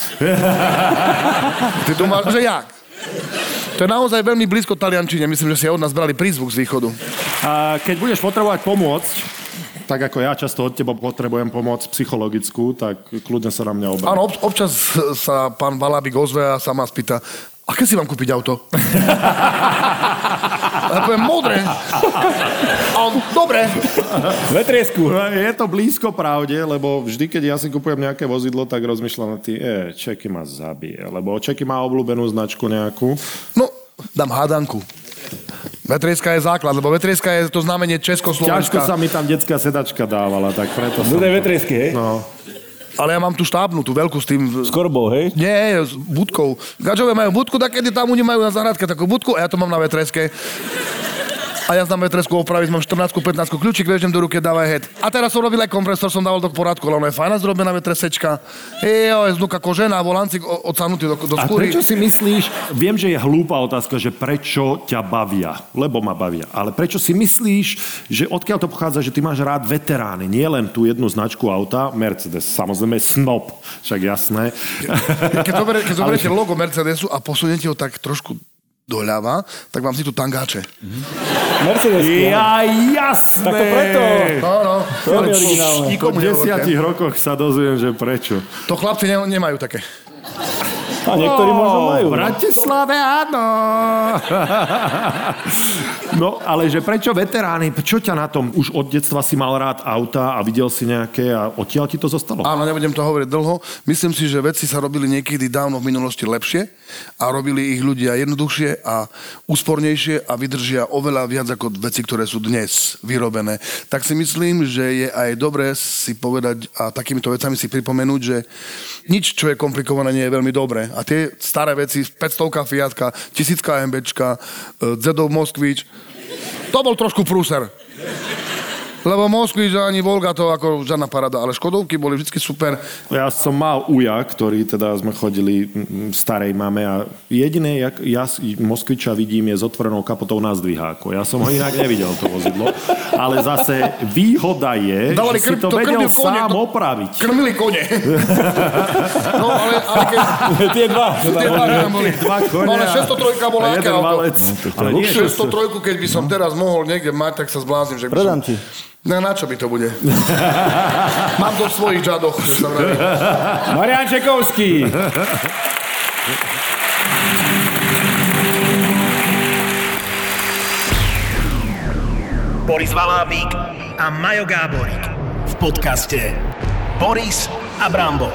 [LAUGHS] Ty to máš, že jak? To je naozaj veľmi blízko taliančine. Myslím, že si od nás brali prízvuk z východu. A keď budeš potrebovať pomôcť, tak ako ja často od teba potrebujem pomoc psychologickú, tak kľudne sa na mňa obráť. Áno, ob- občas sa pán Balabik ozve a sa ma spýta, aké si mám kúpiť auto? [LAUGHS] A ja poviem, modré. A on, dobre. Vetriesku. Je to blízko pravde, lebo vždy, keď ja si kupujem nejaké vozidlo, tak rozmýšľam na tým, e, Čeky ma zabije, lebo Čeky má obľúbenú značku nejakú. No, dám hádanku. Vetrieska je základ, lebo vetrieska je to znamenie Ťažko Československa. sa mi tam detská sedačka dávala, tak preto som... Dudaj Vetriesky, hej? No. Ale ja mám tú štábnu, tú veľkú s tým... S korbou, hej? Nie, s budkou. Gačové majú budku, tak kedy tam oni majú na záhradke takú budku a ja to mám na vetreske. A ja znam vetresku opraviť, mám 14 15 kľúčik, vežem do ruky, dávaj head. A teraz som robil aj kompresor, som dával do poradku, ale ona je fajná zrobená vetresečka. Jo, je znuka kožená, volancik odsanutý do, do A skúry. prečo si myslíš, viem, že je hlúpa otázka, že prečo ťa bavia, lebo ma bavia, ale prečo si myslíš, že odkiaľ to pochádza, že ty máš rád veterány, nie len tú jednu značku auta, Mercedes, samozrejme snob, však jasné. Keď zoberiete logo Mercedesu a posuniete ho tak trošku doľava, tak vám si tu tangáče. Mercedes. Ja, jasné! Tak to preto. No, no. Veľmi Ale originálne. Po desiatich rokoch sa dozviem, že prečo. To chlapci ne, nemajú také. A niektorí možno majú. V Bratislave áno. [LAUGHS] No, ale že prečo veterány? Čo ťa na tom? Už od detstva si mal rád auta a videl si nejaké a odtiaľ ti to zostalo? Áno, nebudem to hovoriť dlho. Myslím si, že veci sa robili niekedy dávno v minulosti lepšie a robili ich ľudia jednoduchšie a úspornejšie a vydržia oveľa viac ako veci, ktoré sú dnes vyrobené. Tak si myslím, že je aj dobré si povedať a takýmito vecami si pripomenúť, že nič, čo je komplikované, nie je veľmi dobré. A tie staré veci, 500 Fiatka, 1000 MBčka, Zedov Moskvič, to bol trošku prúser. Lebo Moskvič ani Volga to ako žiadna parada, ale Škodovky boli vždy super. Ja som mal uja, ktorý teda sme chodili starej mame a jediné, jak ja Moskviča vidím, je s otvorenou kapotou na zdviháku. Ja som ho inak nevidel, to vozidlo. Ale zase výhoda je, Dávali že si to to vedel kone, sám to- opraviť. Krmili kone. [LAUGHS] no, ale, ale keď... Tie dva. Tie dva tam boli. Dva kone No, ale a- 603 bola aké valec. Ale nie, 603, keď by som teraz mohol niekde mať, tak sa zbláznim, že Predám ti. No na čo by to bude? [LAUGHS] Mám to v svojich žadoch. že sa vraví. Marian Čekovský. Boris Valábík a Majo Gáborík v podcaste Boris a Brambor.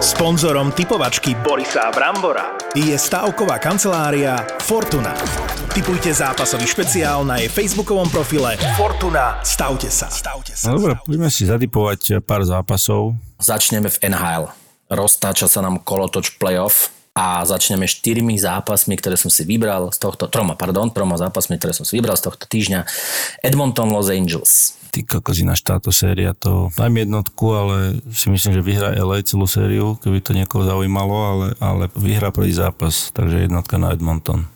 Sponzorom typovačky Borisa Brambora je stavková kancelária Fortuna. Typujte zápasový špeciál na jej facebookovom profile Fortuna. Stavte sa. Stavte sa. No dobre, poďme si zatypovať pár zápasov. Začneme v NHL. Roztáča sa nám kolotoč playoff a začneme štyrmi zápasmi, ktoré som si vybral z tohto, troma, pardon, troma zápasmi, ktoré som si vybral z tohto týždňa. Edmonton, Los Angeles. Ty kokos ináč táto séria, to mi jednotku, ale si myslím, že vyhrá LA celú sériu, keby to niekoho zaujímalo, ale, ale vyhrá prvý zápas, takže jednotka na Edmonton.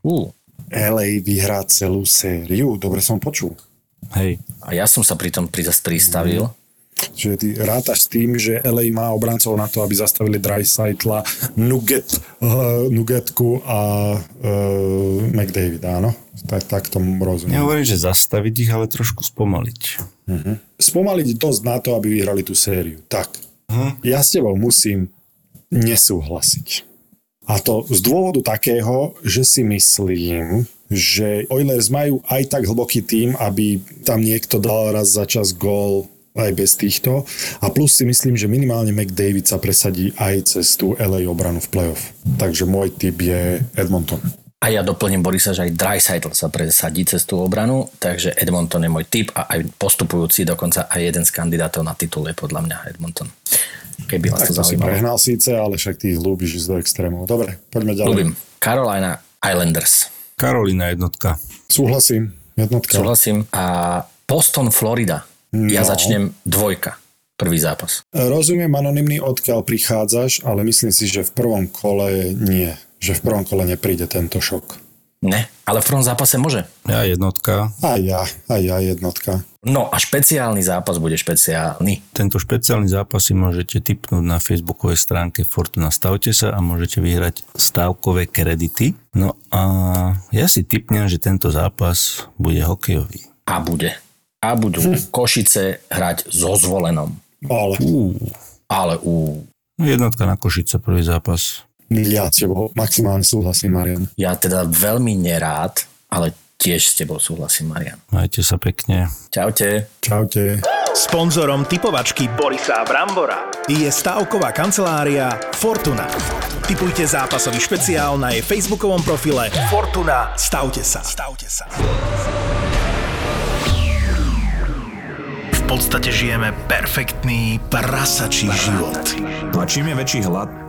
Uh. LA vyhrá celú sériu, dobre som počul. Hej. A ja som sa pri tom pri- pristavil. Že ty rátaš s tým, že LA má obrancov na to, aby zastavili Dreisaitla, Nugget, uh, Nuggetku a uh, McDavid, áno? Tak, tak tomu rozumiem. Nehovorím, že zastaviť ich, ale trošku spomaliť. Uh-huh. Spomaliť dosť na to, aby vyhrali tú sériu. Tak. Uh-huh. Ja s tebou musím nesúhlasiť. A to z dôvodu takého, že si myslím, že Oilers majú aj tak hlboký tým, aby tam niekto dal raz za čas gól aj bez týchto. A plus si myslím, že minimálne McDavid sa presadí aj cez tú LA obranu v playoff. Takže môj typ je Edmonton. A ja doplním Borisa, že aj Dreisaitl sa presadí cez tú obranu, takže Edmonton je môj typ a aj postupujúci dokonca aj jeden z kandidátov na titul je podľa mňa Edmonton. Keby vás Tak to to si zaujímalo. prehnal síce, ale však ty ľúbiš ísť do extrémov. Dobre, poďme ďalej. Ľubím. Carolina Islanders. Karolina jednotka. Súhlasím. Jednotka. Súhlasím. A Boston, Florida. Ja No. začnem dvojka. Prvý zápas. Rozumiem anonymný, odkiaľ prichádzaš, ale myslím si, že v prvom kole nie. Že v prvom kole nepríde tento šok. Ne, ale v prvom zápase môže. Ja jednotka. A ja, a ja jednotka. No a špeciálny zápas bude špeciálny. Tento špeciálny zápas si môžete tipnúť na facebookovej stránke Fortuna Stavte sa a môžete vyhrať stávkové kredity. No a ja si tipnem, že tento zápas bude hokejový. A bude. A budú Košice hrať so zvolenom. Ale. Uh. Ale u... Jednotka na Košice, prvý zápas. Ja s tebou maximálne súhlasím, Marian. Ja teda veľmi nerád, ale tiež s tebou súhlasím, Marian. Majte sa pekne. Čaute. Čaute. Sponzorom typovačky Borisa Brambora je stavková kancelária Fortuna. Typujte zápasový špeciál na jej facebookovom profile Fortuna. Stavte sa. Stavte sa. V podstate žijeme perfektný prasačí život. A čím je väčší hlad,